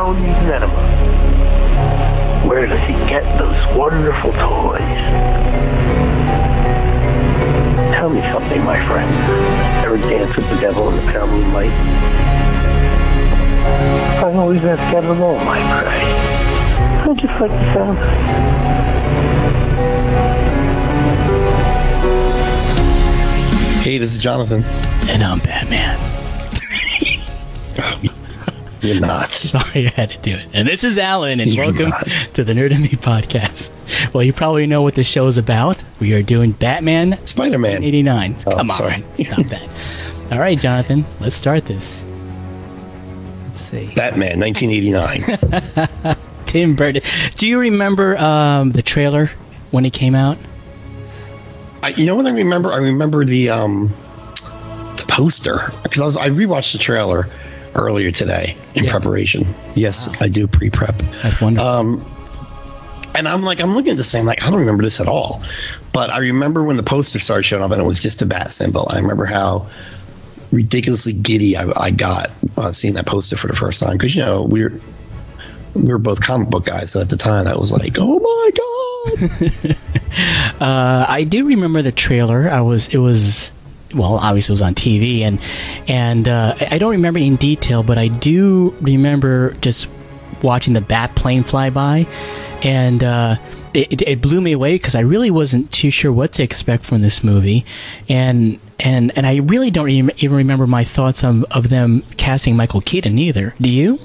town needs an enema. Where does he get those wonderful toys? Tell me something, my friend. Ever dance with the devil in the pale moonlight? I always ask heaven alone, my pray. I just like the sound. Hey, this is Jonathan. And I'm Batman. You're not. Sorry, I had to do it. And this is Alan, and You're welcome nuts. to the Nerd and Me podcast. Well, you probably know what the show is about. We are doing Batman Spider Man. 89. Oh, Come on, sorry. stop that. All right, Jonathan, let's start this. Let's see. Batman, 1989. Tim Burton. Do you remember um, the trailer when it came out? I, you know what I remember? I remember the um, the poster because I was I rewatched the trailer earlier today in Yeah. preparation. Yes, I do pre-prep. That's wonderful. Um, and I'm like, I'm looking at this, I'm like, I don't remember this at all. But I remember when the poster started showing up and it was just a bat symbol. I remember how ridiculously giddy I, I got uh, seeing that poster for the first time because you know we were we were both comic book guys. So at the time, I was like, oh my god. Uh, I do remember the trailer. I was it was well, obviously it was on TV, and and uh, I don't remember in detail, but I do remember just watching the bat plane fly by, and uh, it, it- blew me away because I really wasn't too sure what to expect from this movie, and and and I really don't even even remember my thoughts on, of them casting Michael Keaton either. Do you?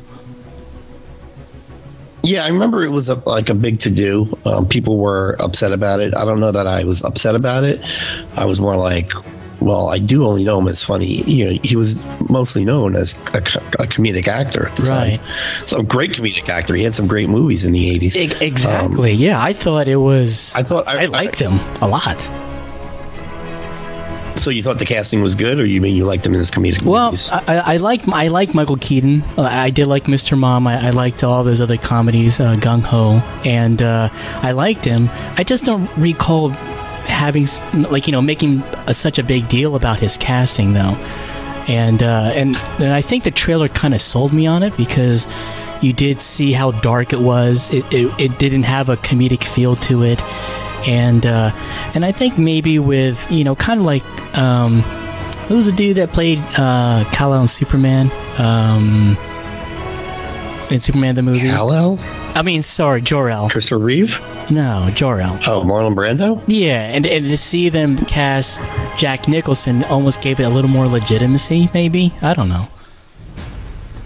Yeah, I remember it was a, like a big to do. Um, people were upset about it. I don't know that I was upset about it. I was more like, well, I do only know him as funny. You know, he was mostly known as a, a comedic actor at the Right. time. So great comedic actor. He had some great movies in the eighties. E- exactly. yeah, I thought it was. I thought I, I liked him a lot. So you thought the casting was good, or you mean you liked him in his comedic Well, movies? I, I I like I like Michael Keaton. Uh, I did like Mr. Mom. I, I liked all those other comedies, uh, Gung Ho, and uh, I liked him. I just don't recall having like you know making a, such a big deal about his casting though. And uh, and and I think the trailer kind of sold me on it because you did see how dark it was. It it, it didn't have a comedic feel to it. And uh, and I think maybe with you know kind of like um, who was the dude that played uh, Kal-El in Superman? Um, in Superman the movie. Kal-El, I mean, sorry, Jor-El. Christopher Reeve. No, Jor-El. Oh, Marlon Brando. Yeah, and, and to see them cast Jack Nicholson almost gave it a little more legitimacy. Maybe I don't know.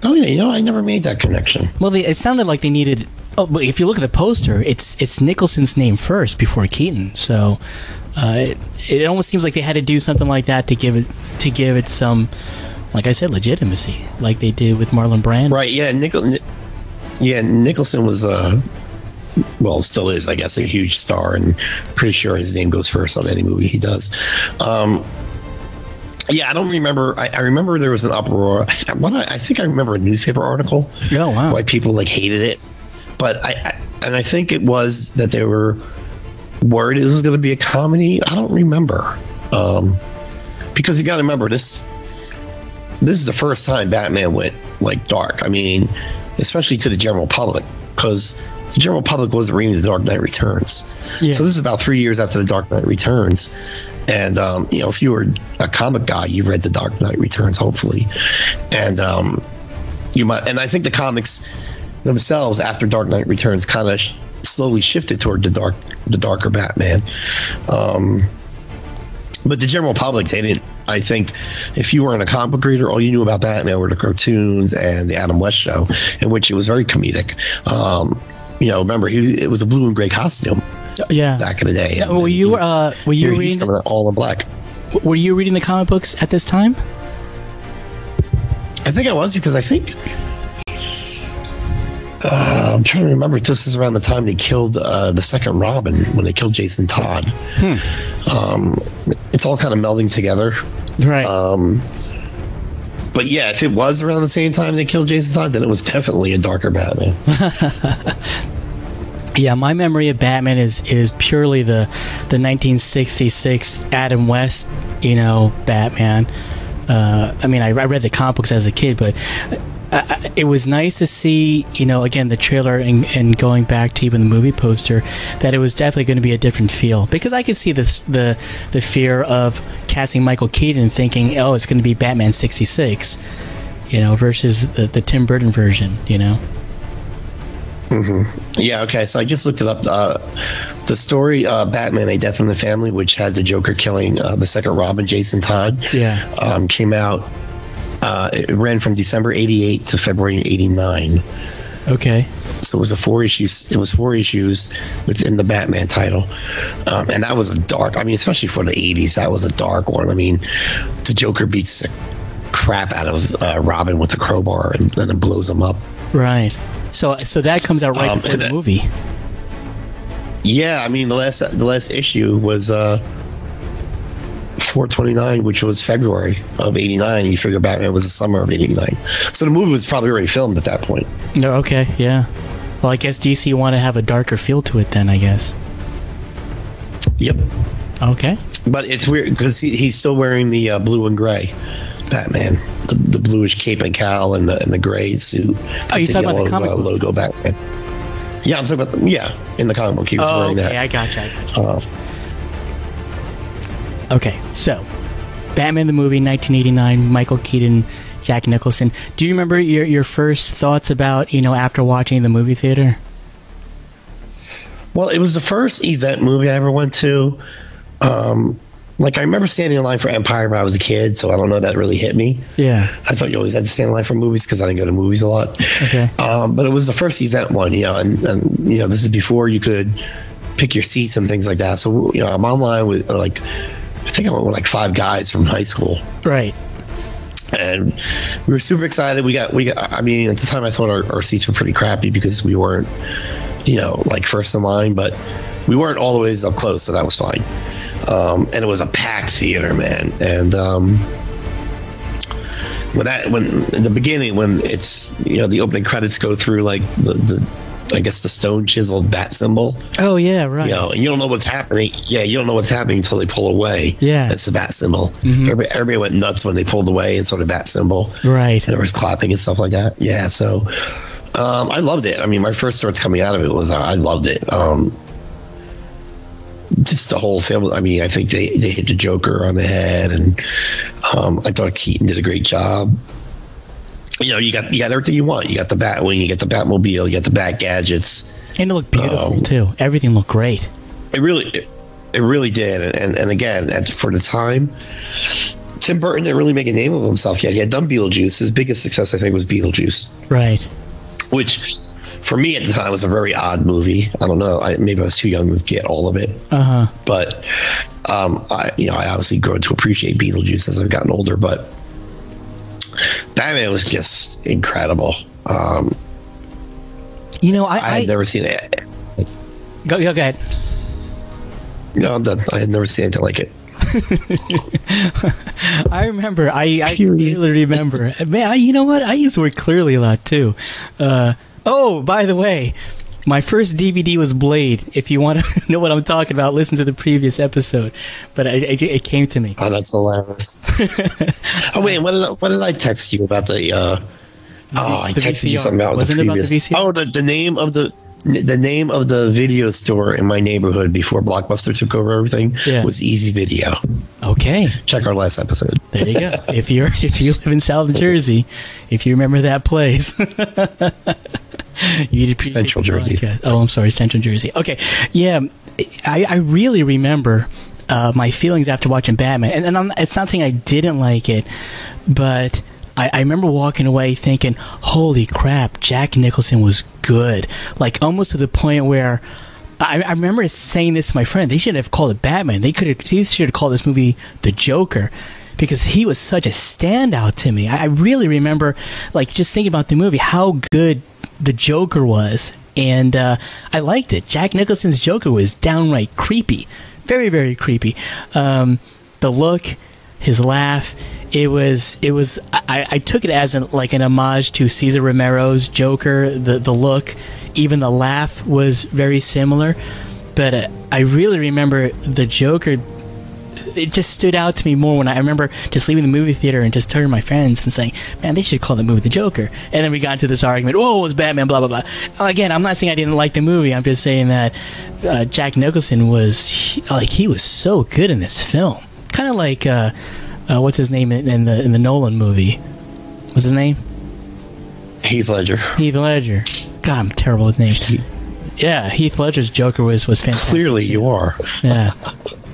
Oh yeah, you know I never made that connection. Well, they, it sounded like they needed. Oh, but if you look at the poster, it's it's Nicholson's name first before Keaton. So uh, it, it almost seems like they had to do something like that to give it to give it some, like I said, legitimacy, like they did with Marlon Brando. Right? Yeah. Yeah, Nicholson was uh well, still is, I guess, a huge star, and pretty sure his name goes first on any movie he does. Um, yeah, I don't remember. I, I remember there was an uproar. What I, I think I remember a newspaper article Oh wow! why people like hated it, but I, I and I think it was that they were worried it was going to be a comedy. I don't remember, um, because you got to remember this. This is the first time Batman went like dark. I mean, especially to the general public, because the general public wasn't reading The Dark Knight Returns. Yeah. So this is about three years after The Dark Knight Returns. And um, you know, if you were a comic guy, you read The Dark Knight Returns, hopefully, and um, you might. And I think the comics themselves, after Dark Knight Returns, kind of sh- slowly shifted toward the dark, the darker Batman. Um, but the general public, they didn't. I think if you weren't a comic reader, all you knew about Batman were the cartoons and the Adam West show, in which it was very comedic. Um, you know, remember he it was a blue and gray costume yeah. back in the day. Yeah, were you, was- uh, were you reading- all in black? Were you reading the comic books at this time? I think I was because I think uh, I'm trying to remember. This is around the time they killed uh, the second Robin when they killed Jason Todd. Hmm. Um, it's all kind of melding together. Right. Um, but yeah, if it was around the same time they killed Jason Todd, then it was definitely a darker Batman. Yeah, my memory of Batman is is purely the the 1966 Adam West, you know, Batman. Uh, I mean, I, I read the comic books as a kid, but I- it was nice to see, you know, again the trailer and, and going back to even the movie poster, that it was definitely going to be a different feel. Because I could see this the the fear of casting Michael Keaton thinking, oh, it's going to be Batman sixty six, you know, versus the the Tim Burton version, you know. Mm-hmm. Yeah, okay. So I just looked it up. Uh, the story uh, Batman: A Death in the Family, which had the Joker killing uh, the second Robin, Jason Todd, Yeah. um, came out. Uh, it ran from December '88 to February '89. Okay. So it was a four issues. It was four issues within the Batman title, um, and that was a dark. I mean, especially for the '80s, that was a dark one. I mean, the Joker beats the crap out of uh, Robin with the crowbar and then it blows him up. Right. So so that comes out right Um, before the that- movie. Yeah, I mean the last the last issue was uh 429, which was February of '89. You figure Batman it was the summer of '89, so the movie was probably already filmed at that point. No. Okay. Yeah. Well, I guess DC wanted to have a darker feel to it then. I guess. Yep, Okay. but it's weird because he, he's still wearing the uh, blue and gray Batman, the, the bluish cape and cowl and the and the gray suit. Oh, you're the talking about the comic uh, logo Batman. Yeah, I'm talking about the, yeah in the comic book he was Oh, wearing okay. that. Okay, I gotcha. I gotcha. Uh, Okay, so Batman the movie, 1989, Michael Keaton, Jack Nicholson. Do you remember your your first thoughts about you know after watching the movie theater? Well, it was the first event movie I ever went to. Um, like I remember standing in line for Empire when I was a kid, so I don't know that really hit me. Yeah. I thought you always had to stand in line for movies because I didn't go to movies a lot. Okay. Um, but it was the first event one, you know, and, and you know this is before you could pick your seats and things like that. So you know, I'm online with like I think I went with like five guys from high school, Right. and we were super excited. We got we got. I mean, at the time I thought our, our seats were pretty crappy because we weren't, you know, like first in line, but we weren't all the ways up close, so that was fine. Um, and it was a packed theater, man. And um, when that when in the beginning when it's you know the opening credits go through like the, the I guess the stone chiseled bat symbol, Oh yeah. Right. you know, and you don't know what's happening. Yeah, you don't know what's happening until they pull away. Yeah. that's the bat symbol. Mhm. Everybody, everybody went nuts when they pulled away and saw the bat symbol. Right. And there was clapping and stuff like that. Yeah, so um, I loved it. I mean, my first thoughts coming out of it was uh, I loved it. Um, just the whole film. I mean, I think they, they hit the Joker on the head, and um, I thought Keaton did a great job. You know, you got you got everything you want. You got the Batwing, you got the Batmobile, you got the Bat gadgets. And it looked beautiful Um, too. Everything looked great. It really, it, it really did. And and, and again, at, for the time, Tim Burton didn't really make a name of himself yet. He had done Beetlejuice. His biggest success, I think, was Beetlejuice. Right. which for me at the time was a very odd movie. I don't know. I, maybe I was too young to get all of it, Uh huh. but um, I, you know, I obviously grew to appreciate Beetlejuice as I've gotten older. But Batman was just incredible. Um, You know, I, I I, had never seen it. go, go ahead. No, I'm done. I had never seen anything like it. I remember. I I clearly remember. Man, I, you know what? I use the word clearly a lot too. Uh, oh, by the way, my first DVD was Blade. If you want to know what I'm talking about, listen to the previous episode. But I, it, it came to me. Oh, that's hilarious. oh wait, what did I, what did I text you about the? Uh, oh, I the texted you something about Wasn't the it about the VCR? Oh, the, the name of the the name of the video store in my neighborhood before Blockbuster took over everything Yeah. was Easy Video. Okay, Check our last episode. there you go. if you're if you live in South Jersey, if you remember that place. Appreciate Central Jersey. podcast. Oh, I'm sorry, Central Jersey. Okay, yeah, I, I really remember uh, my feelings after watching Batman, and, and I'm, it's not saying I didn't like it, but I, I remember walking away thinking, "Holy crap, Jack Nicholson was good!" Like almost to the point where. I, I remember saying this to my friend. They shouldn't have called it Batman. They could have. They should have called this movie The Joker, because he was such a standout to me. I, I really remember, like, just thinking about the movie, how good the Joker was, and uh, I liked it. Jack Nicholson's Joker was downright creepy, very, very creepy. Um, the look, his laugh, it was, it was. I, I took it as an, like an homage to Cesar Romero's Joker. The the look, even the laugh was very similar. But uh, I really remember the Joker it just stood out to me more when I, I remember just leaving the movie theater and just turning to my friends and saying, "Man, they should call the movie The Joker." And then we got into this argument. Oh, it was Batman. Blah blah blah. Again, I'm not saying I didn't like the movie. I'm just saying that uh, Jack Nicholson was like he was so good in this film. Kind of like uh, uh, what's his name in, in the in the Nolan movie? What's his name? Heath Ledger. Heath Ledger. God, I'm terrible with names. Yeah, Heath Ledger's Joker was was fantastic. Clearly, too. you are. Yeah.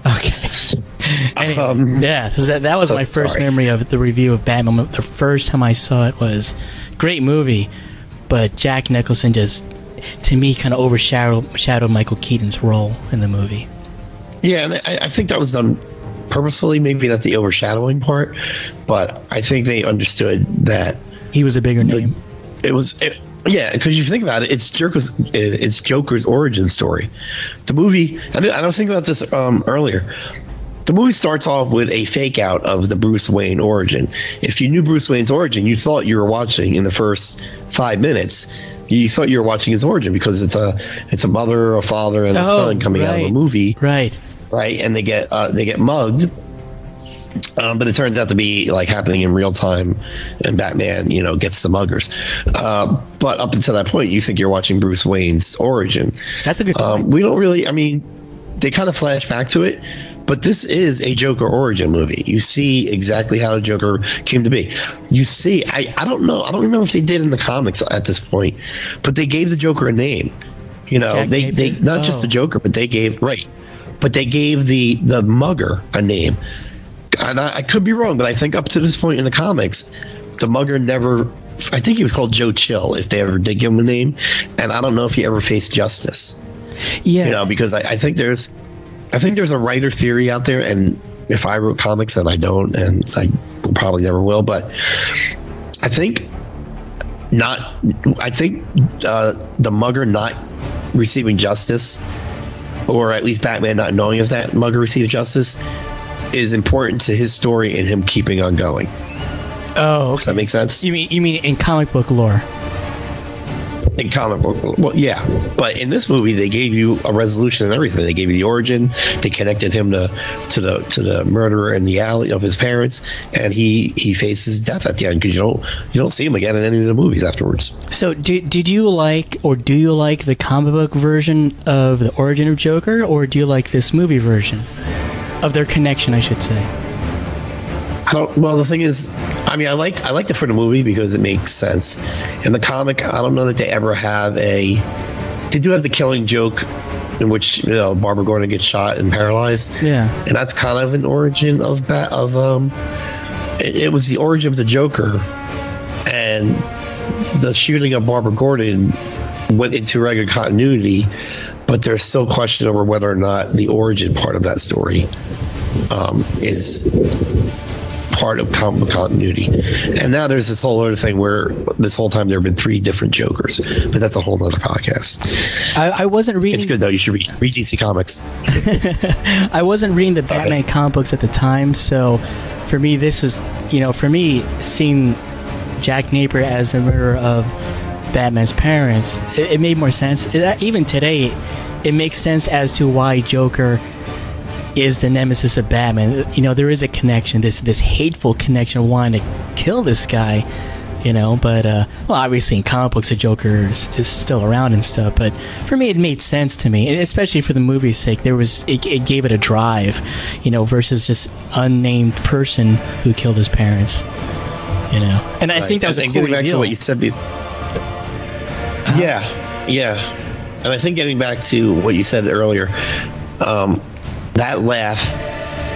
Okay. Anyway, Um, yeah, that, that was my first sorry. memory of the review of Batman. The first time I saw it was great movie, but Jack Nicholson just, to me, kind of overshadowed shadowed Michael Keaton's role in the movie. Yeah, and I, I think that was done purposefully. Maybe not the overshadowing part, but I think they understood that He was a bigger name. it was. It, yeah, because you think about it, it's Joker's. It's Joker's origin story. The movie. I, mean, I was thinking about this um, earlier. The movie starts off with a fake out of the Bruce Wayne origin. If you knew Bruce Wayne's origin, you thought you were watching in the first five minutes. You thought you were watching his origin because it's a it's a mother, a father, and a Oh, son coming out of a movie right. right? And they get uh, they get mugged. Um, but it turns out to be like happening in real time, and Batman, you know, gets the muggers. Uh, but up until that point, you think you're watching Bruce Wayne's origin. That's a good point. Um, we don't really. I mean, they kind of flash back to it, but this is a Joker origin movie. You see exactly how the Joker came to be. You see, I, I don't know. I don't remember if they did in the comics at this point, but they gave the Joker a name. You know, Jack they they not just Oh. the Joker, but they gave right, but they gave the the mugger a name. And I, I could be wrong, but I think up to this point in the comics, the mugger never. I think he was called Joe Chill, if they ever did give him a name, and I don't know if he ever faced justice yeah. you know because I, I think there's i think there's a writer theory out there and if i wrote comics then i don't and i probably never will but i think not i think uh, the mugger not receiving justice or at least batman not knowing if that mugger received justice is important to his story and him keeping on going. Oh, does that make sense? You mean you mean in comic book lore? In comic book well yeah. But in this movie they gave you a resolution and everything. They gave you the origin. They connected him to to the to the murderer in the alley of his parents. And he he faces death at the end because you don't you don't see him again in any of the movies afterwards. So, did did you like or do you like the comic book version of the origin of Joker, or do you like this movie version? Of their connection? I should say. I don't, well the thing is i mean i liked i liked it for the movie because it makes sense. In the comic i don't know that they ever have a they do have the killing joke in which you know barbara gordon gets shot and paralyzed. Yeah. and that's kind of an origin of that of um it, it was the origin of the joker. And the shooting of barbara gordon went into regular continuity but there's still question over whether or not the origin part of that story um, is part of comic continuity and now there's this whole other thing where this whole time there have been three different jokers but that's a whole other podcast I, I wasn't reading. it's good though you should read, read dc comics I wasn't reading the Batman comic books at the time, so for me, this was, you know, for me, seeing Jack Napier as the murderer of Batman's parents, it, it made more sense. It, even today, it makes sense as to why Joker is the nemesis of Batman. You know, there is a connection, this this hateful connection, of wanting to kill this guy. You know, but uh, well, obviously in comic books, the Joker is, is still around and stuff. But for me, it made sense to me, and especially for the movie's sake. There was it, it gave it a drive, you know, versus just unnamed person who killed his parents. You know, and I think that was a and cool getting back to reveal. what you said. be- Yeah, yeah, and I think getting back to what you said earlier, um, that laugh,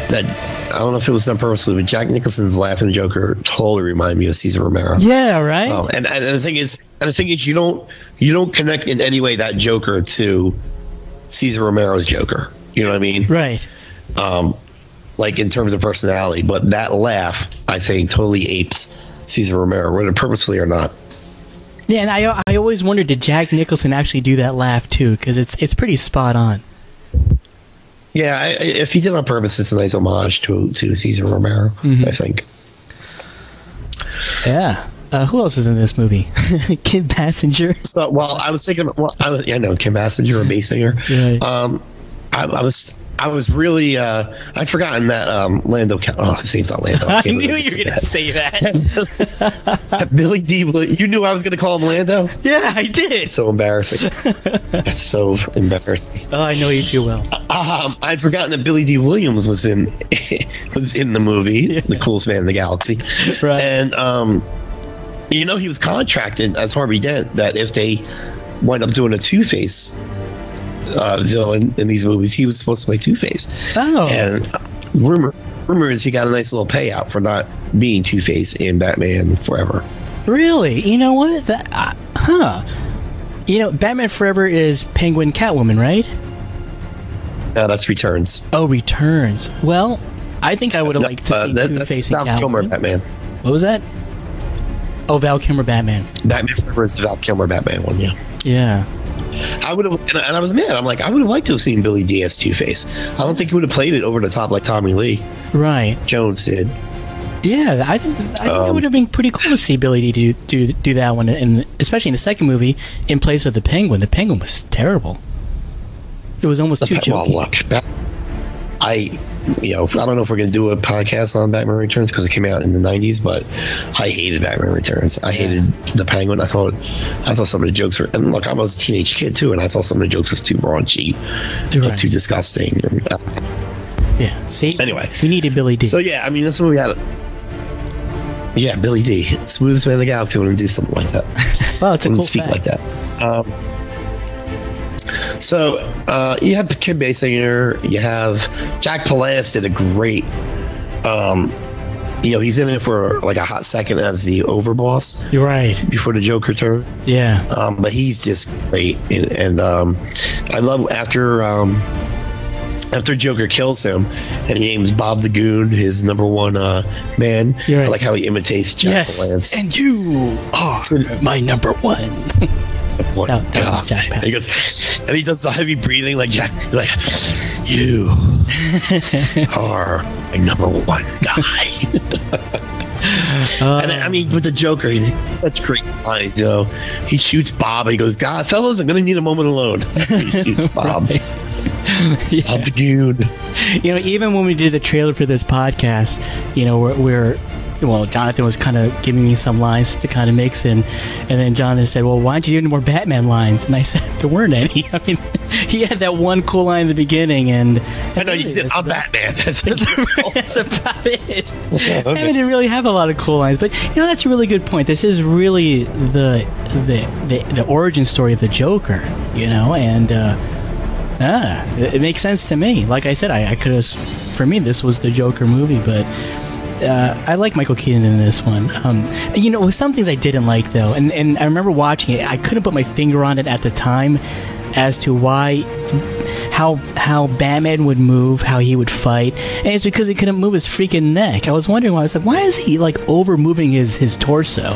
that I don't know if it was done purposely, but Jack Nicholson's laugh in the Joker totally reminded me of Cesar Romero. yeah, right. Oh, and, and the thing is, and the thing is, you don't you don't connect in any way that Joker to Cesar Romero's Joker. You know what I mean? Right. um, like in terms of personality. But that laugh, I think, totally apes Cesar Romero, whether purposefully or not. Yeah, and I I always wondered did Jack Nicholson actually do that laugh too? Because it's it's pretty spot on. Yeah, I, if he did on purpose, it's a nice homage to to Cesar Romero. I think. Yeah. Uh, who else is in this movie? Kim Passenger. So, well, I was thinking, well, I was, yeah, know Kim Basinger or Basinger. Right. Um, I, I was I was really uh, I'd forgotten that um, Lando. Oh, his name's not Lando. I can't knew you were going to say that. that. Billy Dee. You knew I was going to call him Lando. yeah, I did. So embarrassing. That's so embarrassing. Oh, I know you too well. Um, I'd forgotten that Billy Dee. Williams was in was in the movie, the coolest man in the galaxy, Right. and um, you know he was contracted as Harvey Dent that if they wind up doing a Two Face uh, villain in these movies, he was supposed to play Two Face. Oh. And rumor rumor is he got a nice little payout for not being Two Face in Batman Forever. Really? You know what? That, uh, huh. You know, Batman Forever is Penguin Catwoman, right? Uh, that's Returns. Oh, Returns. Well, I think I would have liked to Uh, see that- Two Face and Val Kilmer Batman. What was that? Oh, Val Kilmer Batman. Batman Forever is the Val Kilmer Batman one, yeah. Yeah. I would have, and I- was mad. I'm like, I would have liked to have seen Billy Dee as Two Face. I don't think he would have played it over the top like Tommy Lee Right. Jones did. Yeah, I think I think it Um, would have been pretty cool to see Billy Dee do do, do that one, and especially in the second movie, in place of the Penguin. The Penguin was terrible. It was almost too well, jokey. look, I, you know, I don't know if we're going to do a podcast on Batman Returns because it came out in the '90s, but I hated Batman Returns. I hated the Penguin. I thought, I thought some of the jokes were, and look, I was a teenage kid too, and I thought some of the jokes were too raunchy, Right. too disgusting. And, uh, Yeah. See. Anyway. we needed Billy Dee. So yeah, I mean that's when we had. Yeah, Billy Dee, smoothest man in the galaxy, wouldn't do something like that. well, it's a cool speak fact. like that. Um, so uh, you have Kim Basinger, you have Jack Palance did a great. Um, you know, he's in it for like a hot second as the overboss You're right. before the Joker turns. Yeah. Um, but he's just great, and, and um, I love after um, after Joker kills him, and he names Bob the Goon his number one uh, man. Right. I like how he imitates Jack yes. Palance. And you are So- my number one. What that God. Jack And he goes, and he does the heavy breathing like Jack. He's like, you are my number one guy. Uh, and I mean, with the Joker, he's such great lines. You know, he shoots Bob. And he goes, God, fellas, I'm gonna need a moment alone. he shoots Bob. yeah. Bob the Goon. you know, even when we did the trailer for this podcast, you know, we're, we're well, Jonathan was kind of giving me some lines to kind of mix in, and then Jonathan said, "Well, why don't you do any more Batman lines?" And I said, "There weren't any. I mean, he had that one cool line in the beginning, and I know you really, said, that's I'm about- Batman. That's like, that's about it. okay. I didn't really have a lot of cool lines, but you know that's a really good point. This is really the the the, the origin story of the Joker, you know, and uh, ah, it, it makes sense to me. Like I said, I, I could have, for me, this was the Joker movie, but. Uh, I like Michael Keaton in this one. Um, you know, with some things I didn't like though, and, and I remember watching it. I couldn't put my finger on it at the time as to why how how Batman would move, how he would fight, and it's because he couldn't move his freaking neck. I was wondering why. I was like, why is he like over moving his his torso?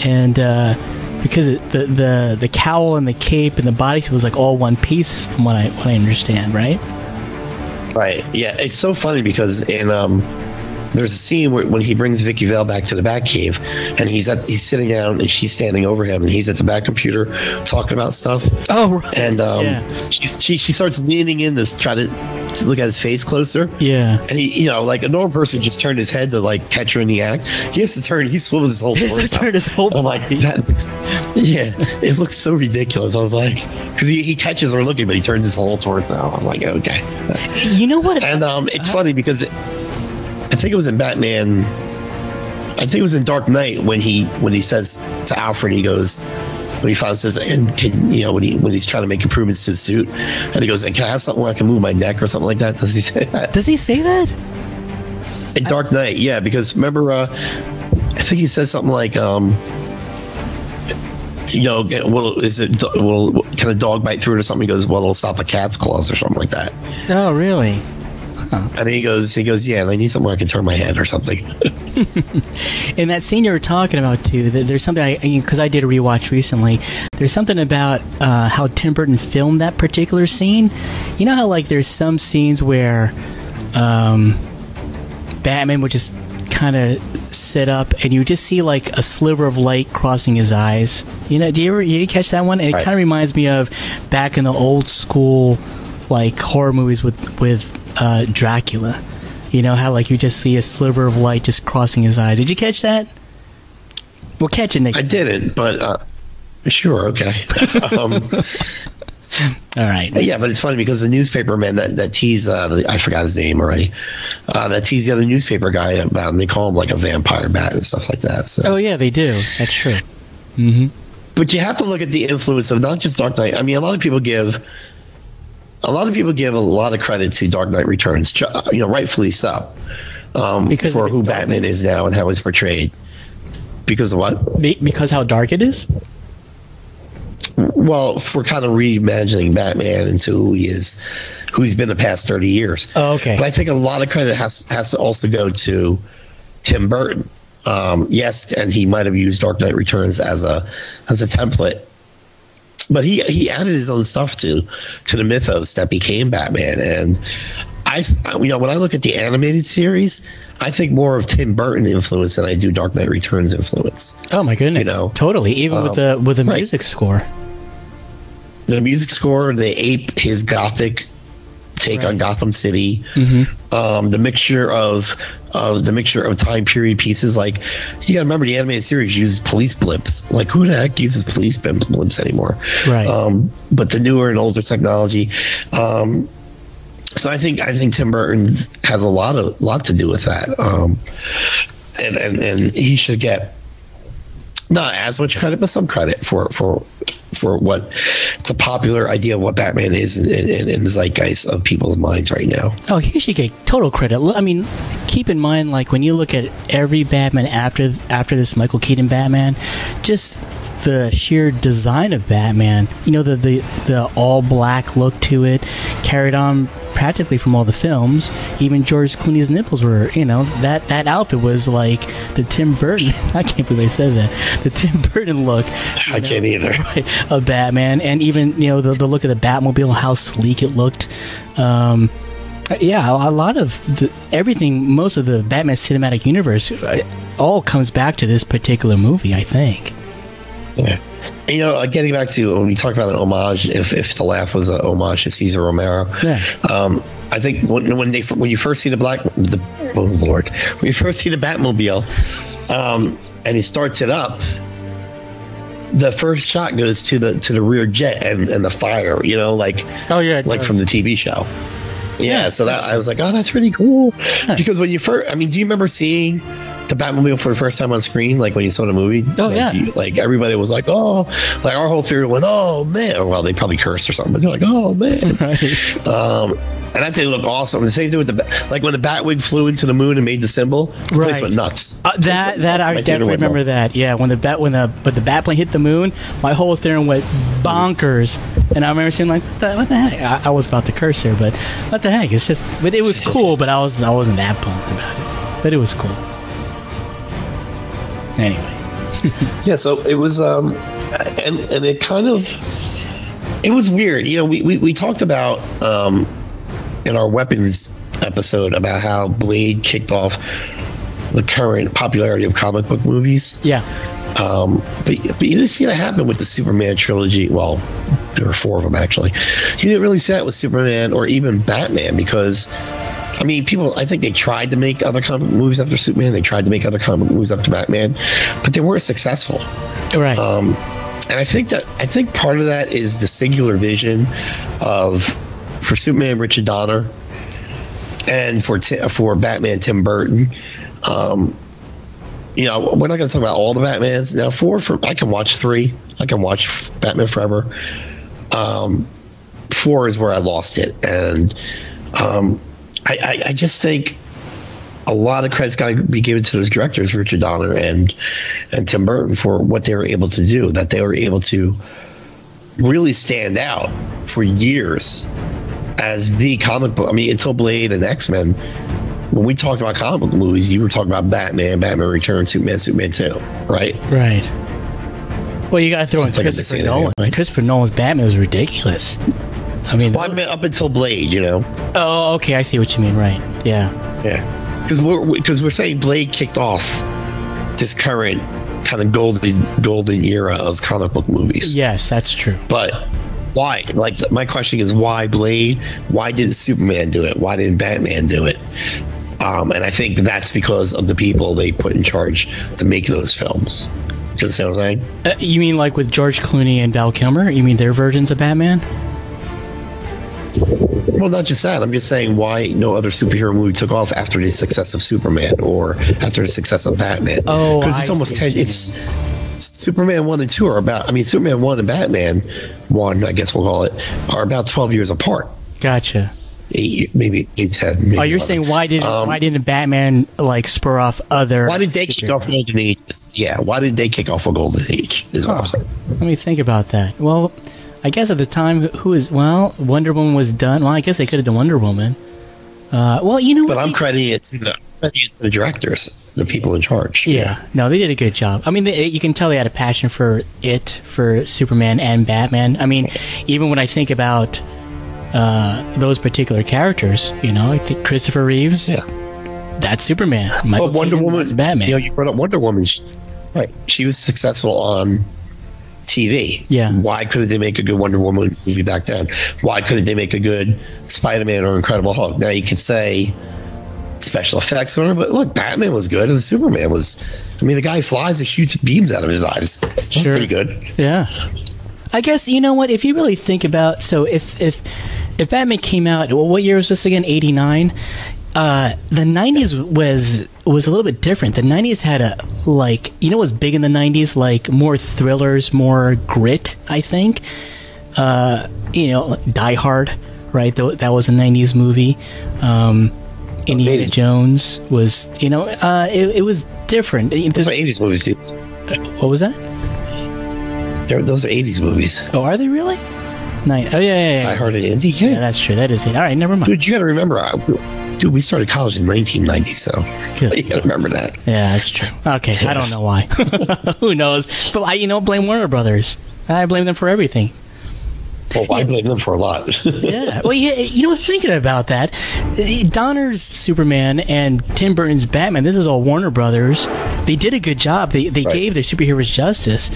And uh, because it, the the the cowl and the cape and the bodysuit was like all one piece, from what I what I understand, right? Right. Yeah. It's so funny because in um, there's a scene where when he brings Vicki Vale back to the Batcave, and he's at he's sitting down and she's standing over him, and he's at the back computer talking about stuff. Oh, right. And um, Yeah. she, she she starts leaning in to try to, to look at his face closer. yeah. And he, you know, like a normal person just turned his head to like catch her in the act. He has to turn. He swivels his whole He has to turn his whole I'm like, that looks, yeah, it looks so ridiculous. I was like, because he, he catches her looking, but he turns his whole torso. I'm like, okay. You know what? And um, it's funny because it, I think it was in Batman. I think it was in Dark Knight when he when he says to Alfred, he goes when he finally says, and can you know when he when he's trying to make improvements to the suit, and he goes, and can I have something where I can move my neck or something like that? Does he say that Does he say that? in Dark Knight? Yeah, because remember, uh, I think he says something like, um, you know, well, is it will can a dog bite through it or something? He goes, well, it'll stop a cat's claws or something like that. Oh, really? And he goes, he goes, yeah, I need somewhere I can turn my head or something. and that scene you were talking about too, there's something I because I did a rewatch recently. There's something about uh, how Tim Burton filmed that particular scene. You know how like there's some scenes where um, Batman would just kind of sit up and you just see like a sliver of light crossing his eyes. You know, do you ever you catch that one? And it Right. kind of reminds me of back in the old school like horror movies with with uh, Dracula. You know how like you just see a sliver of light just crossing his eyes. Did you catch that? We'll catch it next. I time. didn't, but uh, sure, okay. um, All right. yeah, but it's funny because the newspaper man that that teased uh, I forgot his name already. Uh, that teased the other newspaper guy about him. They call him like a vampire bat and stuff like that. So. Oh yeah, they do. That's true. hmm but you have to look at the influence of not just Dark Knight. I mean, a lot of people give a lot of people give a lot of credit to Dark Knight Returns, you know, rightfully so, um, Because for who its Batman is now and how he's portrayed. Because of what? Be- because how dark it is. Well, for kind of reimagining Batman into who he is, who he's been the past thirty years. Oh, okay. But I think a lot of credit has has to also go to Tim Burton. Um, yes, and he might have used Dark Knight Returns as a as a template, but he he added his own stuff to to the mythos that became Batman. And I, you know, when I look at the animated series, I think more of Tim Burton influence than I do Dark Knight Returns influence. Oh my goodness! You know, totally. Even with um, the with the right. music score. The music score, they ape his gothic take on Gotham City. hmm um, the mixture of the mixture of time period pieces. Like you got to remember, the animated series uses police blips. Like who the heck uses police blimp- blips anymore? Right. Um, but the newer and older technology. Um, so I think I think Tim Burton has a lot of lot to do with that. Um, and, and and he should get not as much credit, but some credit for for for what the popular idea of what Batman is in, the zeitgeist of people's minds right now. Oh, he should get total credit. I mean, keep in mind, like when you look at every Batman after after this Michael Keaton Batman, just the sheer design of Batman. You know, the the the all black look to it, carried on practically from all the films. Even George Clooney's nipples were, you know, that that outfit was like the Tim Burton. I can't believe I said that. The Tim Burton look. I can't either. right, of Batman, and even you know the, the look of the Batmobile, how sleek it looked. Um, yeah, a, a lot of the, everything, most of the Batman cinematic universe, uh, all comes back to this particular movie. I think. Yeah. And, you know, uh, getting back to when we talked about an homage, if, if the laugh was a homage to Cesar Romero, Yeah. um, I think when, when they when you first see the black, the oh lord, when you first see the Batmobile, um, and he starts it up, the first shot goes to the to the rear jet and, and the fire, you know, like Oh yeah, like from the TV show. Yeah, Yeah. so that I was like, oh, that's really cool. Because when you first, I mean, do you remember seeing the Batmobile for the first time on screen, like when you saw the movie? Oh, like, yeah. you- like everybody was like, oh, like our whole theater went, oh man. Or, well, they probably cursed or something, but they're like, oh man. Right. um, and that thing looked awesome. The same thing with the like when the Batwing flew into the moon and made the symbol. The place Right. went nuts. Uh, place that went that nuts. I My definitely remember nuts. that. Yeah, when the bat when the but the Batplane hit the moon, my whole theater went bonkers, and I remember saying like, what the, what the heck? I, I was about to curse here, but what the heck? It's just, but it was cool. But I was I wasn't that pumped about it, but it was cool. Anyway, Yeah, so it was, um, and and it kind of, it was weird. You know, we we, we talked about um, in our weapons episode about how Blade kicked off the current popularity of comic book movies. yeah, Um, but but you didn't see that happen with the Superman trilogy. Well, there were four of them actually. You didn't really see that with Superman or even Batman because. I mean, people. I think they tried to make other comic movies after Superman. They tried to make other comic movies after Batman, but they weren't successful. right. Um, and I think that I think part of that is the singular vision of for Superman Richard Donner and for for Batman Tim Burton. Um, you know, we're not going to talk about all the Batmans now. Four for I can watch three. I can watch Batman Forever. Um, four is where I lost it, and um, I, I, I just think a lot of credit's got to be given to those directors, Richard Donner and and Tim Burton, for what they were able to do. That they were able to really stand out for years as the comic book. I mean, until Blade and X Men. When we talked about comic book movies, you were talking about Batman, Batman Returns, Superman, Superman Two, right? right. Well, you got to throw in Christopher Nolan. right? Christopher Nolan's Batman was ridiculous. I mean, Well, I mean, up until Blade, you know. oh, okay, I see what you mean. Right? Yeah. Yeah, because we're because we're saying Blade kicked off this current kind of golden golden era of comic book movies. Yes, that's true. But why? Like my question is why Blade? Why didn't Superman do it? Why didn't Batman do it? Um, and I think that's because of the people they put in charge to make those films. Do you what I'm saying? Uh, you mean like with George Clooney and Val Kilmer? You mean their versions of Batman? Well, not just that. I'm just saying why no other superhero movie took off after the success of Superman or after the success of Batman. Oh, because it's I almost ten. It's Superman one and two are about. I mean, Superman one and Batman one, I guess we'll call it, are about 12 years apart. Gotcha. Eight, maybe eight, ten. Maybe Oh, you're 11. saying why didn't Um, why didn't Batman like spur off other? Why did they kick off Golden Age? Yeah, why did they kick off a Golden Age? Is what I'm saying. Let me think about that. Well, I guess at the time, who is well, Wonder Woman was done. Well, I guess they could have done Wonder Woman. Uh, well, you know, But what? I'm crediting it to the, crediting the directors, the people in charge. Yeah, no, they did a good job. I mean, they, you can tell they had a passion for it, for Superman and Batman. I mean, even when I think about uh, those particular characters, you know, I think Christopher Reeves, Yeah. that's Superman. Michael But Wonder Keaton, Woman, that's Batman. You know, you brought up Wonder Woman. She- Right. She was successful on TV. Yeah. Why couldn't they make a good Wonder Woman movie back then? Why couldn't they make a good Spider Man or Incredible Hulk? Now you can say special effects or whatever, but look, Batman was good and Superman was. I mean, the guy flies and huge beams out of his eyes. That's Sure. pretty good. Yeah. I guess you know what? If you really think about, so if if if Batman came out, well, what year was this again? Eighty nine. Uh, the '90s was was a little bit different. The '90s had a like you know what was big in the '90s, like more thrillers, more grit. I think. Uh, you know, Die Hard, right? Th- that was a '90s movie. Um, Indiana 80s. Jones was, you know, uh, it, it was different. Those This- are 80s movies, dude. what was that? They're, those are 80s movies. Oh, are they really? Nine. Oh yeah, yeah, yeah. I Heard it, Yeah, Yeah. that's true. That is it. All right, never mind. Dude, you got to remember, I, dude, we started college in 1990, so Good. you got to remember that. Yeah, that's true. Okay, I don't know why. Who knows? But I, you know, blame Warner Brothers. I blame them for everything. Well, I blame them for a lot. Yeah. Well, yeah. You know, thinking about that, Donner's Superman and Tim Burton's Batman. This is all Warner Brothers. They did a good job. They they Right. gave their superheroes justice.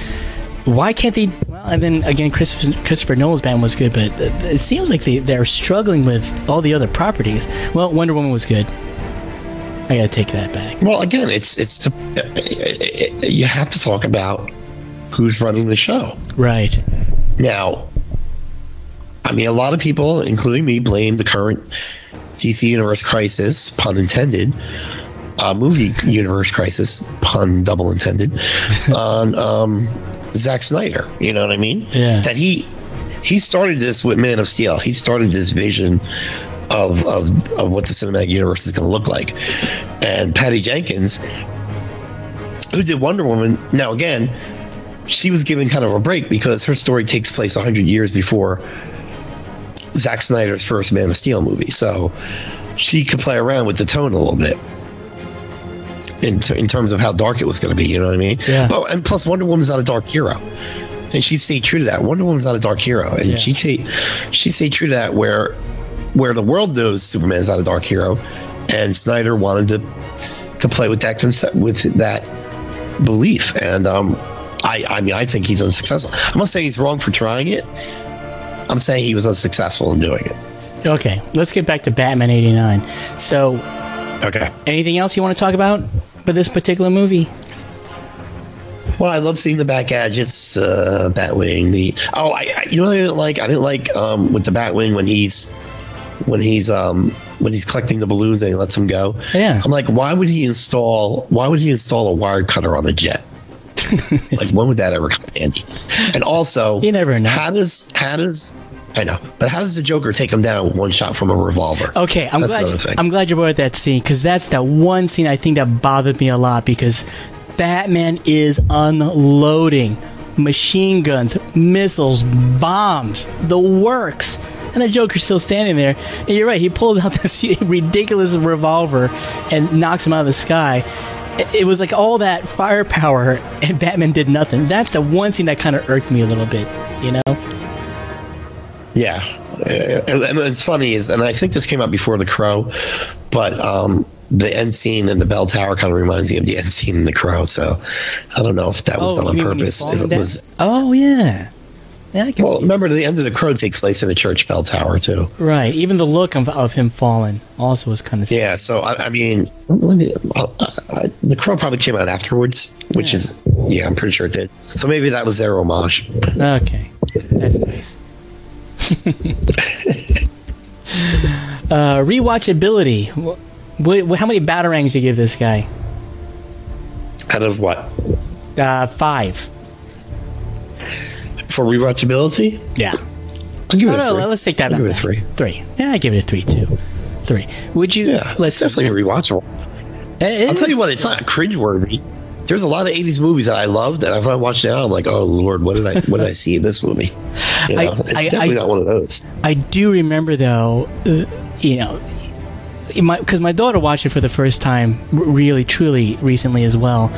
Why can't they? And then again, Christopher, Christopher Nolan's Batman was good, but it seems like they they're struggling with all the other properties. Well, Wonder Woman was good. I gotta take that back. Well, again, it's it's the, you have to talk about who's running the show Right. now. I mean, a lot of people, including me, blame the current DC Universe crisis, pun intended, uh, movie universe crisis, pun double intended, on um, Zack Snyder. You know what I mean? Yeah. That he he started this with Man of Steel. He started this vision of of, of what the cinematic universe is going to look like, and Patty Jenkins, who did Wonder Woman. Now again, she was given kind of a break because her story takes place 100 years before Zack Snyder's first Man of Steel movie. So she could play around with the tone a little bit in, ter- in terms of how dark it was going to be. You know what I mean? Yeah. But and plus, Wonder Woman's not a dark hero, and she stayed true to that. Wonder Woman's not a dark hero, and Yeah. she stayed she stayed true to that. Where where the world knows Superman's not a dark hero, and Snyder wanted to to play with that concept with that belief, and um, I I mean I think he's unsuccessful. I'm not saying he's wrong for trying it. I'm saying he was unsuccessful in doing it. Okay, let's get back to Batman '89. So, Okay. anything else you want to talk about with this particular movie? Well, I love seeing the back gadgets, uh, Batwing. The oh, I, I you know what I didn't like. I didn't like um, with the Batwing when he's when he's um, when he's collecting the balloons and he lets them go. Yeah. I'm like, why would he install? Why would he install a wire cutter on a jet? like, when would that ever come handy? And also, You never know. How does how does I know, but how does the Joker take him down with one shot from a revolver? Okay, I'm That's glad. thing. I'm glad you brought up that scene because that's that one scene I think that bothered me a lot because Batman is unloading machine guns, missiles, bombs, the works. And the Joker's still standing there. And you're right, he pulls out this ridiculous revolver and knocks him out of the sky. It- It was like all that firepower, and Batman did nothing. That's the one scene that kind of irked me a little bit, you know? Yeah, and it's funny is, and I think this came out before The Crow, but um, the end scene in the bell tower kind of reminds me of the end scene in The Crow. So I don't know if that was done on mean when he's purpose. If falling it down? was, Oh, yeah. Yeah, I can Well, see. remember the end of the Crow takes place in the church bell tower too. Right. Even the look of, of him falling also was kind of. Yeah, so I, I mean, let me. I, I, the Crow probably came out afterwards, which Yeah. is yeah, I'm pretty sure it did. So maybe that was their homage. Okay, that's nice. Uh, rewatchability. Wh- wh- how many batarangs do you give this guy? Out of what Uh, five. for rewatchability? Yeah. I'll give it No, a no. three. Let's take that I'll back. give it a three. Three. Yeah, I give it a three too. Three. Would you? Yeah, Let's. it's definitely rewatchable. it I'll tell you what, it's not cringeworthy. There's a lot of '80s movies that I loved, and if I watch now, I'm like, oh lord, what did I what did I see in this movie? You know, I- it's I- definitely I- not one of those. I do remember though, uh, you know, because my, daughter watched it for the first time, really, truly recently as well,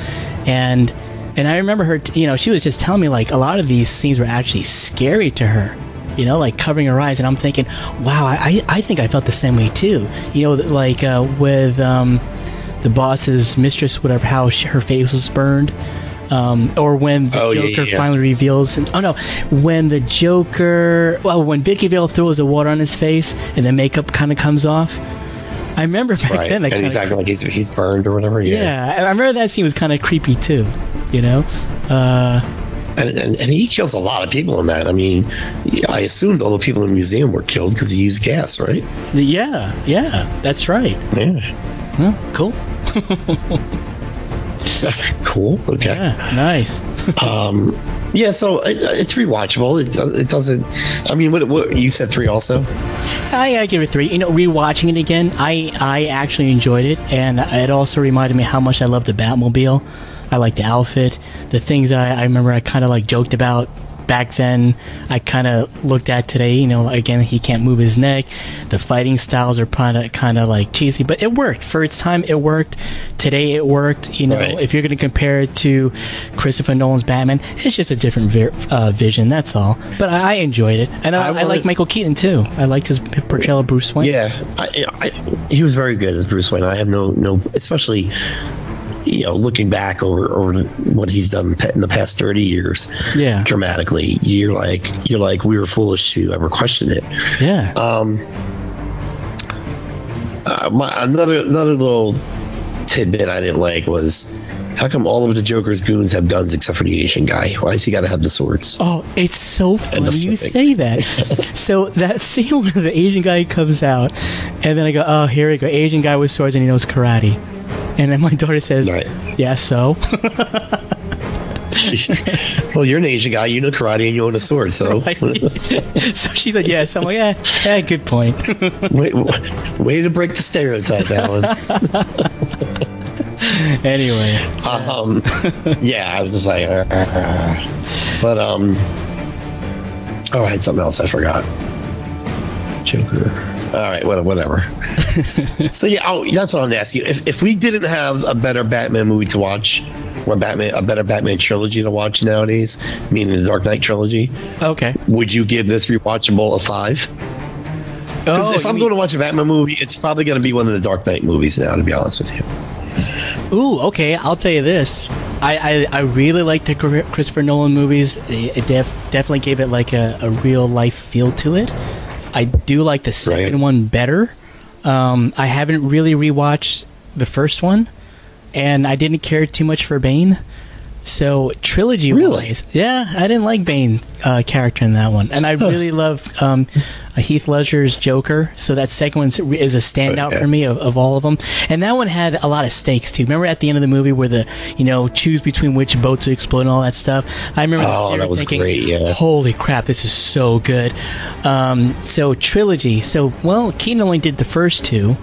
and and I remember her, t- you know, she was just telling me like a lot of these scenes were actually scary to her. You know, like covering her eyes, and I'm thinking, wow, I, I I think I felt the same way too. You know, like uh, with um, the boss's mistress, whatever, how she, her face was burned. Um, or when the Oh, Joker yeah, yeah. finally reveals. oh no, when the Joker, well, when Vicki Vale throws the water on his face and the makeup kind of comes off. I remember back Right, then. and he's acting like he's he's burned or whatever. Yeah, yeah, I I remember that scene was kind of creepy too. You know, uh, And, and and he kills a lot of people in that. I mean, I assumed all the people in the museum were killed because he used gas, right? yeah, yeah, that's right. Yeah, Cool. cool. Okay. Yeah, nice. Um, yeah, so it, it's rewatchable. It, it doesn't. I mean, what, what you said three also. I, I give it three. You know, rewatching it again, I I actually enjoyed it, and it also reminded me how much I love the Batmobile. I like the outfit, the things I, I remember. I kind of like joked about back then. I kind of looked at today. You know, again, he can't move his neck. The fighting styles are kind of kind of like cheesy, but it worked for its time. It worked. Today, it worked. You know, Right. if you're going to compare it to Christopher Nolan's Batman, it's just a different vi- uh, vision. That's all. But I, I enjoyed it, and I, I I, like Michael Keaton too. I liked his portrayal of Bruce Wayne. Yeah, I, I, he was very good as Bruce Wayne. I have no no, especially you know looking back over over what he's done in the past thirty years. Yeah. dramatically, you're like you're like we were foolish to ever question it. Yeah. Um, uh, my, another another little tidbit I didn't like was how come all of the Joker's goons have guns except for the Asian guy? Why has he got to have the swords? oh, it's so funny you say that. so that scene where the Asian guy comes out, and then I go, oh, here we go. Asian guy with swords and he knows karate. And then my daughter says, Right. yeah, so. well, you're an Asian guy, you know karate, and you own a sword, so so she said, yes. I'm like, yeah, yeah good point. way, way to break the stereotype, Alan. anyway. um, yeah, I was just like, uh, uh, but um, oh, I had something else I forgot. Joker. All right, what- whatever. so yeah, oh, that's what I'm to ask you. If if we didn't have a better Batman movie to watch, or Batman a better Batman trilogy to watch nowadays, meaning the Dark Knight trilogy, Okay. would you give this rewatchable a five? Because Oh, if I'm mean- going to watch a Batman movie, it's probably going to be one of the Dark Knight movies now. To be honest with you. Ooh, okay. I'll tell you this. I, I, I really like the Christopher Nolan movies. It it def, definitely gave it like a, a real life feel to it. I do like the second Right. one better. Um, I haven't really rewatched the first one, and I didn't care too much for Bane. So trilogy Really? wise, yeah, I didn't like Bane uh, character in that one, and I really love um, Heath Ledger's Joker. So that second one is a standout Okay. for me of, of all of them, and that one had a lot of stakes too. Remember at the end of the movie where the you know choose between which boat to explode and all that stuff. I remember that. Oh, that was thinking, great, yeah. Holy crap, this is so good. Um, so trilogy. So well, Keaton only did the first two,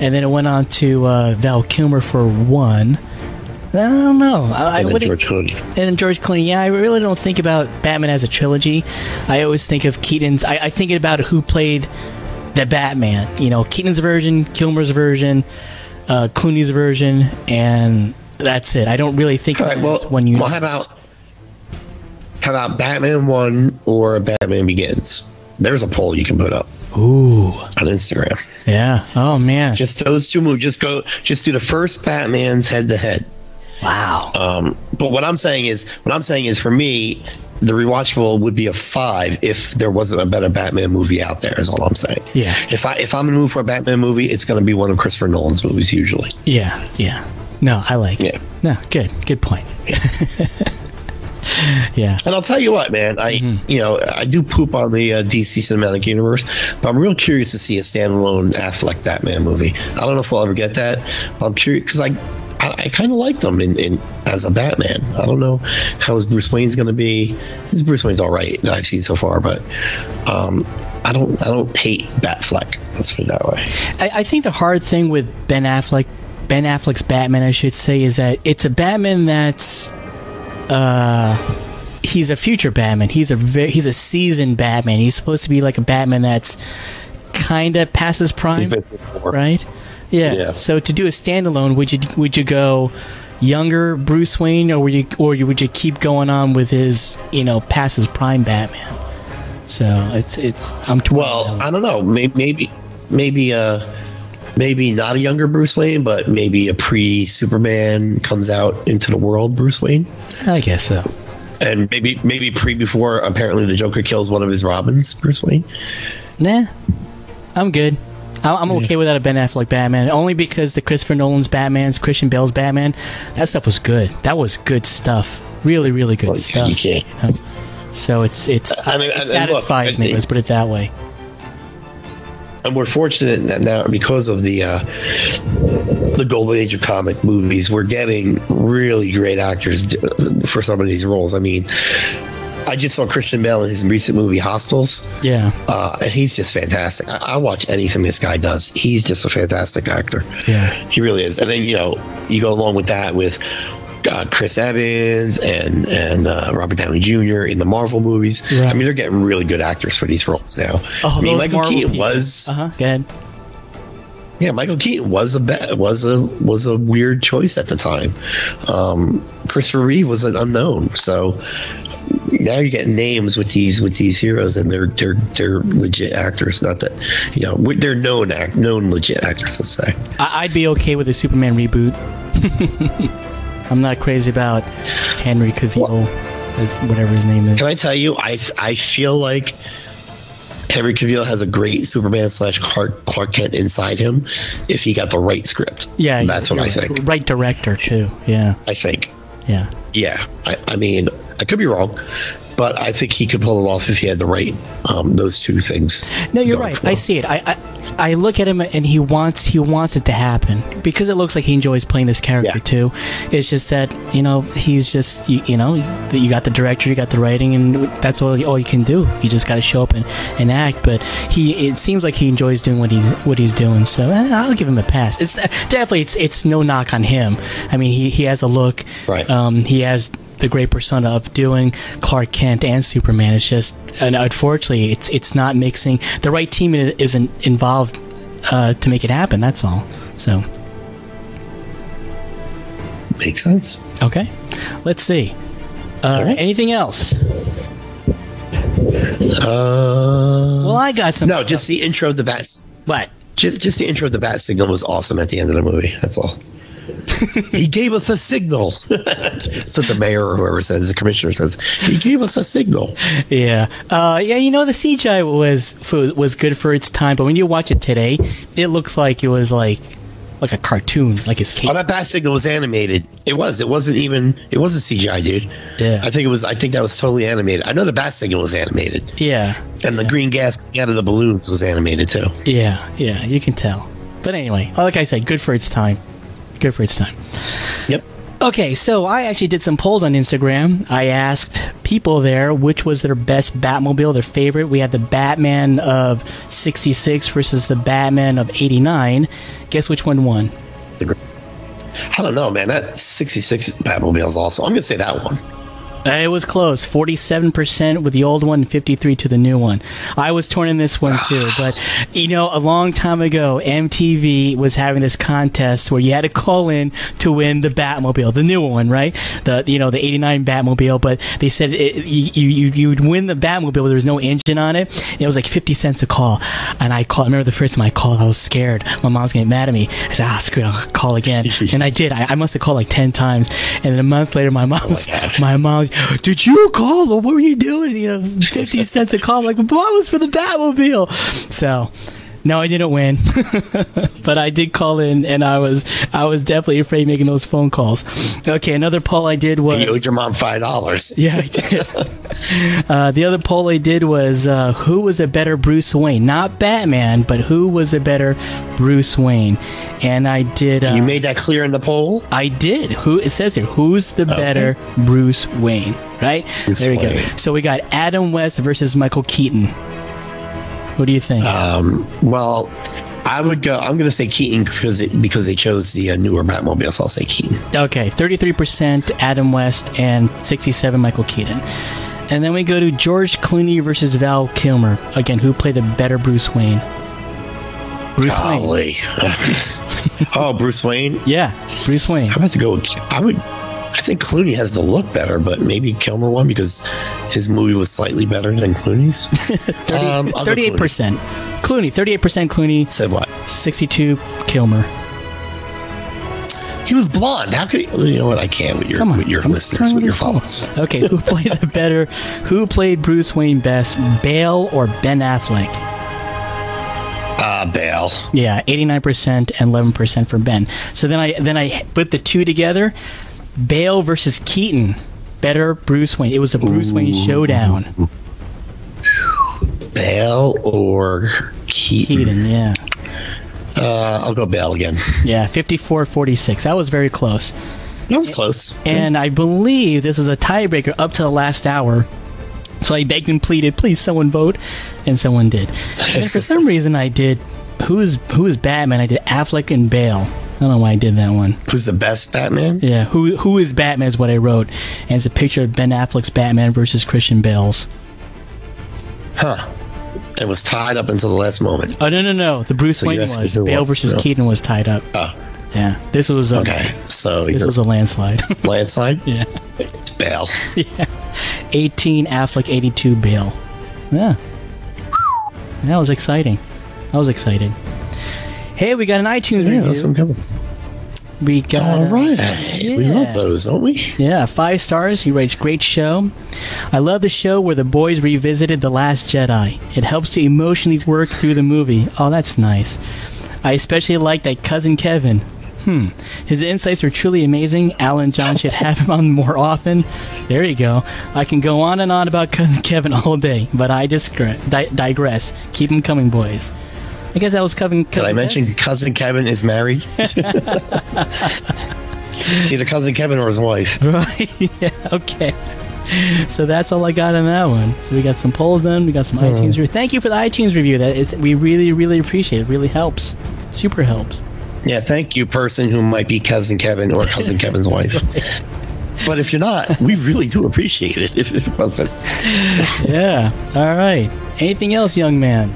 and then it went on to uh, Val Kilmer for one. I don't know. I, I And then wouldn't. George Clooney. And then George Clooney, yeah, I really don't think about Batman as a trilogy. I always think of Keaton's. I, I think about who played the Batman. You know, Keaton's version, Kilmer's version, uh, Clooney's version, and that's it. I don't really think All right. Well, one unit. well, how about how about Batman One or Batman Begins? There's a poll you can put up Ooh, on Instagram. yeah. Oh man. Just those two movies. Just go. Just do the first Batman's head to head. Wow. Um, but what I'm saying is, what I'm saying is, for me, the rewatchable would be a five if there wasn't a better Batman movie out there. Is all I'm saying. Yeah. If I if I'm gonna move for a Batman movie, it's going to be one of Christopher Nolan's movies usually. Yeah, yeah. No, I like it. Yeah. No, good, good point. yeah. And I'll tell you what, man. I you know I do poop on the uh, DC cinematic universe, but I'm real curious to see a standalone Affleck Batman movie. I don't know if we'll ever get that. But I'm curious because I. I, I kind of liked him in, in as a Batman. I don't know how his Bruce Wayne's going to be. His Bruce Wayne's all right that I've seen so far, but um, I don't I don't hate Batfleck. Let's put it that way. I, I think the hard thing with Ben Affleck, Ben Affleck's Batman, I should say, is that it's a Batman that's, uh, he's a future Batman. He's a very, he's a seasoned Batman. He's supposed to be like a Batman that's kind of past his prime, right? Yeah. Yeah. So to do a standalone, would you would you go younger Bruce Wayne, or would you or you- would you keep going on with his you know past his prime Batman? So it's it's I'm. Well, that I don't know. Maybe maybe maybe uh maybe not a younger Bruce Wayne, but maybe a pre Superman comes out into the world Bruce Wayne. I guess so. And maybe maybe pre before apparently the Joker kills one of his Robins, Bruce Wayne. Nah, I'm good. I'm okay without a Ben Affleck Batman, only because the Christopher Nolan's Batman's, Christian Bale's Batman, that stuff was good. That was good stuff. Really, really good Well, stuff. you know? So it's it's I mean, it and- and satisfies look, me. Let's put it that way. And we're fortunate that now because of the uh, the golden age of comic movies, we're getting really great actors for some of these roles. I mean, I just saw Christian Bale in his recent movie Hostiles. Yeah, Uh, and he's just fantastic. I, I watch anything this guy does. He's just a fantastic actor. yeah, He really is. And then you know you go along with that with uh, Chris Evans and and uh, Robert Downey Jr. in the Marvel movies. Right. I mean, they're getting really good actors for these roles now. Oh, I mean, Michael Marvel Keaton people. was uh huh. Go ahead. yeah, Michael Keaton was a be- was a was a weird choice at the time. Um, Christopher Reeve was an unknown, so now you get names with these with these heroes, and they're they're they're legit actors. Not that you know they're known act known legit actors. Let's say. I- I'd be okay with a Superman reboot. I'm not crazy about Henry Cavill, as whatever his name is. Can I tell you? I I feel like Henry Cavill has a great Superman slash Clark Clark Kent inside him if he got the right script. Yeah, that's what I think. Right director too. Yeah, I think. yeah. Yeah, I, I mean, I could be wrong, but I think he could pull it off if he had the right um, those two things. No, you're right. I see it. I, I I look at him and he wants he wants it to happen because it looks like he enjoys playing this character Yeah. too. It's just that you know he's just you, you know you got the director, you got the writing, and that's all all you can do. You just got to show up and, and act. But he it seems like he enjoys doing what he's what he's doing. So eh, I'll give him a pass. It's definitely it's it's no knock on him. I mean he he has a look. Right. Um, he has the great persona of doing Clark Kent and Superman. It's just, and unfortunately, it's it's not mixing. The right team isn't involved uh, to make it happen. That's all. So Makes sense. okay, let's see. Uh, right. Anything else? Uh, Well, I got some. no, stuff. just the intro of the bat. what? Just, just the intro of the bat signal was awesome at the end of the movie. That's all. He gave us a signal. That's what the mayor or whoever says. The commissioner says he gave us a signal. Yeah, uh, yeah. You know, the CGI was was good for its time, but when you watch it today, it looks like it was like like a cartoon, like it's Oh, that bat signal was animated. It was. It wasn't even. It wasn't CGI, dude. Yeah. I think it was. I think that was totally animated. I know the bat signal was animated, yeah, and the green gas out of the balloons was animated too. yeah, yeah. You can tell. But anyway, like I said, good for its time. Good for its time. Yep. Okay, so I actually did some polls on Instagram. I asked people there which was their best Batmobile, their favorite. We had the Batman of 66 versus the Batman of 89. Guess which one won? I don't know, man. That '66 Batmobile is awesome. I'm gonna say that one. It was close. 47% with the old one and 53 to the new one. I was torn in this one too, but you know, a long time ago, MTV was having this contest where you had to call in to win the Batmobile, the new one, right? The, you know, the 89 Batmobile, but they said it, you, you, you would win the Batmobile, but there was no engine on it. It was like 50 cents a call. And I called, I remember the first time I called, I was scared. My mom's getting mad at me. I said, ah, screw it, I'll call again. and I did. I, I must have called like 10 times. And then a month later, my mom's, gosh. my mom, "Did you call? What were you doing? You know, fifty cents a call." I'm like, "What was for the Batmobile?" So. No, I didn't win, but I did call in, and I was I was definitely afraid making those phone calls. Okay, another poll I did was You owed your mom five dollars. yeah, I did. uh, the other poll I did was uh, who was a better Bruce Wayne? Not Batman, but who was a better Bruce Wayne? And I did. Uh, You made that clear in the poll. I did. Who it says here? Who's the better Bruce Wayne? Right Bruce there we Wayne. go. So we got Adam West versus Michael Keaton. What do you think? Um, well, I would go. I'm going to say Keaton because it, because they chose the uh, newer Batmobile, so I'll say Keaton. Okay, 33% Adam West and 67 Michael Keaton. And then we go to George Clooney versus Val Kilmer. Again, who played the better Bruce Wayne? Bruce Wayne. Oh, Bruce Wayne. Yeah, Bruce Wayne. I'm about to go. with- I would. I think Clooney has the look better, but maybe Kilmer won because his movie was slightly better than Clooney's. um, Thirty-eight Clooney. percent. Clooney, thirty-eight percent Clooney, Said what? sixty-two Kilmer. He was blonde. How could you know what? I can't with your Come on, with your I'm listeners, with your followers. Okay, who played the better? Who played Bruce Wayne best, Bale or Ben Affleck? Ah, Bale. Yeah, eighty-nine percent and eleven percent for Ben. So then I then I put the two together. Bale versus Keaton. Better Bruce Wayne. It was a Bruce Wayne showdown. Bale or Keaton? Keaton, yeah. Uh, I'll go Bale again. Yeah, 54-46. That was very close. That was close. And I believe this was a tiebreaker up to the last hour. So I begged and pleaded, please someone vote, and someone did. And for some reason I did who's who's Batman? I did Affleck and Bale. I don't know why I did that one. Who's the best Batman? Yeah, who who is Batman is what I wrote. And it's a picture of Ben Affleck's Batman versus Christian Bale's. Huh. It was tied up until the last moment. Oh no no no. The Bruce So Wayne was. Bale versus No. Keaton was tied up. Oh, Yeah. This was a okay. So this was a landslide. landslide. yeah. It's Bale. Yeah, 18 Affleck, 82 Bale. Yeah. That was exciting. I was excited. Hey, we got an iTunes Yeah, review. some good. We got All right. We love those, don't we? Yeah, five stars. He writes, Great show. I love the show where the boys revisited The Last Jedi. It helps to emotionally work through the movie. Oh, that's nice. I especially like that cousin Kevin. Hmm. His insights are truly amazing. Alan John should have him on more often. There you go. I can go on and on about cousin Kevin all day, but I digress. Keep him coming, boys. I guess that was cousin. Did I mention cousin Kevin is married? It's either cousin Kevin or his wife. Right. yeah. Okay. So that's all I got on that one. So we got some polls done. We got some hmm. iTunes review. Thank you for the iTunes review. That it's, we really, really appreciate it. It really helps. Super helps. Yeah, thank you, person who might be cousin Kevin or cousin Kevin's wife. But if you're not, we really do appreciate it. If it wasn't, Yeah. All right. Anything else, young man?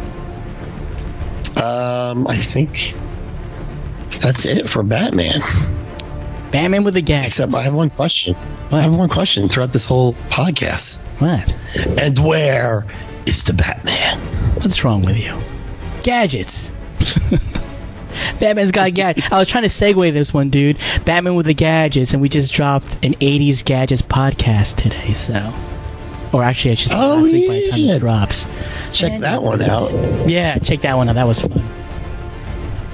Um, I think that's it for Batman. Batman with a gag. Except I have one question. I have one question throughout this whole podcast. What? And where is the Batman? What's wrong with you? Gadgets. Batman's got gadgets. I was trying to segue this one, dude. Batman with the gadgets, and we just dropped an '80s gadgets podcast today. So, or actually, I should say Oh, last week by the time yeah. this drops. Check that one out. Yeah, check that one out. That was fun.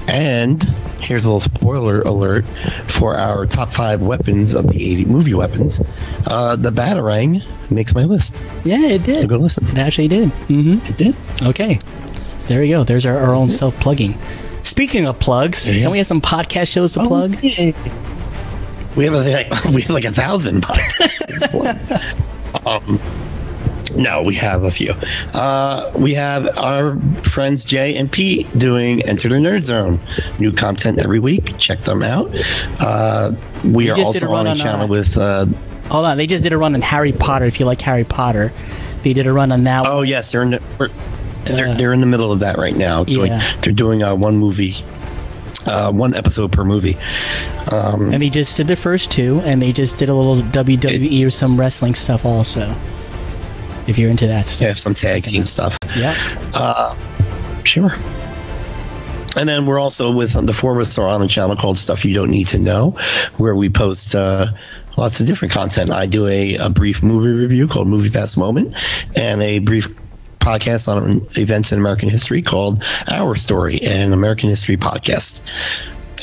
And here's a little spoiler alert for our top five weapons of the 80 movie weapons. Uh, the Batarang makes my list. Yeah, it did. So go listen. It actually did. hmm It did. Okay. There we go. There's our, our own self plugging. Speaking of plugs, Yeah. don't we have some podcast shows to plug? Okay. We have like we have like a thousand. um, no, we have a few. Uh, we have our friends Jay and Pete doing Enter the Nerd Zone. New content every week. Check them out. Uh, we are also on a on, channel uh, with. Uh, Hold on. They just did a run on Harry Potter. If you like Harry Potter, they did a run on now. oh yes, they're in the. They're, Uh, they're in the middle of that right now. Doing, Yeah. They're doing a one movie, uh, one episode per movie. Um, And he just did the first two, and they just did a little WWE or some wrestling stuff also. If you're into that they stuff. have some tag team stuff. Yeah. Sure. And then we're also with the four of us are on a channel called Stuff You Don't Need to Know, where we post uh, lots of different content. I do a, a brief movie review called Movie Pass Moment, and a brief podcast on events in American history called Our Story, an American history podcast.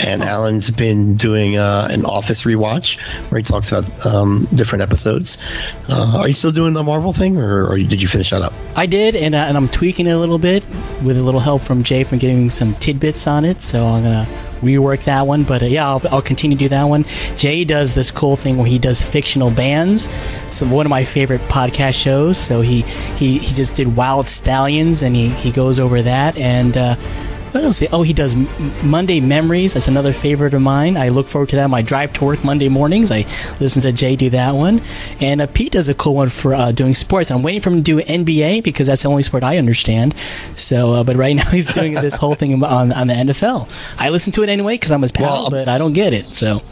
And Alan's been doing uh, an Office rewatch where he talks about um, different episodes. Uh, are you still doing the Marvel thing, or, or did you finish that up? I did, and, uh, and I'm tweaking it a little bit with a little help from Jay from giving some tidbits on it. So I'm gonna rework that one. But uh, yeah, I'll, I'll continue to do that one. Jay does this cool thing where he does fictional bands. So one of my favorite podcast shows. So he he, he just did Wyld Stallyns, and he, he goes over that and. What else? Oh, he does Monday Memories. That's another favorite of mine. I look forward to that. My drive to work Monday mornings. I listen to Jay do that one, and uh, Pete does a cool one for uh, doing sports. I'm waiting for him to do NBA because that's the only sport I understand. So, uh, but right now he's doing this whole thing on on the NFL. I listen to it anyway because I'm his pal, Well, but I don't get it. So.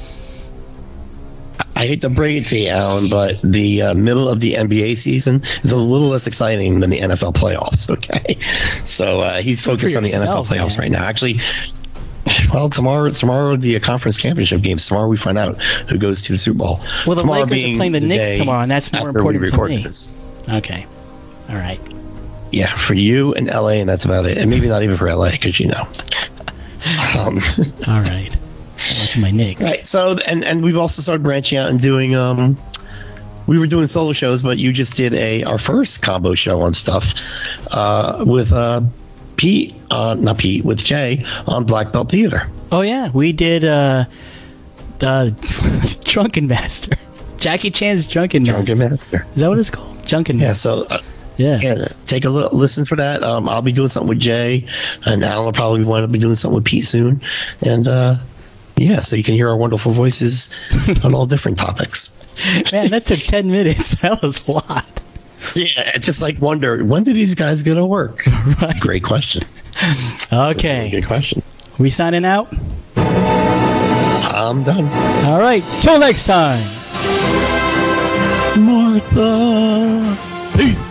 I hate to break it to you, Alan, but the uh, middle of the NBA season is a little less exciting than the NFL playoffs. Okay, so uh, he's focused on the NFL playoffs man. right now. Actually, well, tomorrow, tomorrow the uh, conference championship games. Tomorrow we find out who goes to the Super Bowl. Well, the tomorrow Lakers are playing the Knicks tomorrow, and that's more important to me. This. Okay. All right. Yeah, for you and LA, and that's about it. And maybe not even for LA, because you know. um, All right. I'm my Knicks. Right. So, and and we've also started branching out and doing. Um, we were doing solo shows, but you just did a our first combo show on stuff uh, with uh, Pete, uh, not Pete, with Jay on Black Belt Theater. Oh yeah, we did uh the Drunken Master. Jackie Chan's Drunken Master. Drunken Master. Is that what it's called? Drunken Yeah. Master. So. Uh, Yeah. yeah, take a look, listen for that. Um, I'll be doing something with Jay, and Alan will probably want to be doing something with Pete soon. And uh, yeah, so you can hear our wonderful voices on all different topics. Man, that took ten minutes. That was a lot. Yeah, it's just like wonder when do these guys gonna work? Right. Great question. Okay. Good question. We signing out? I'm done. All right. Till next time. Martha. Peace.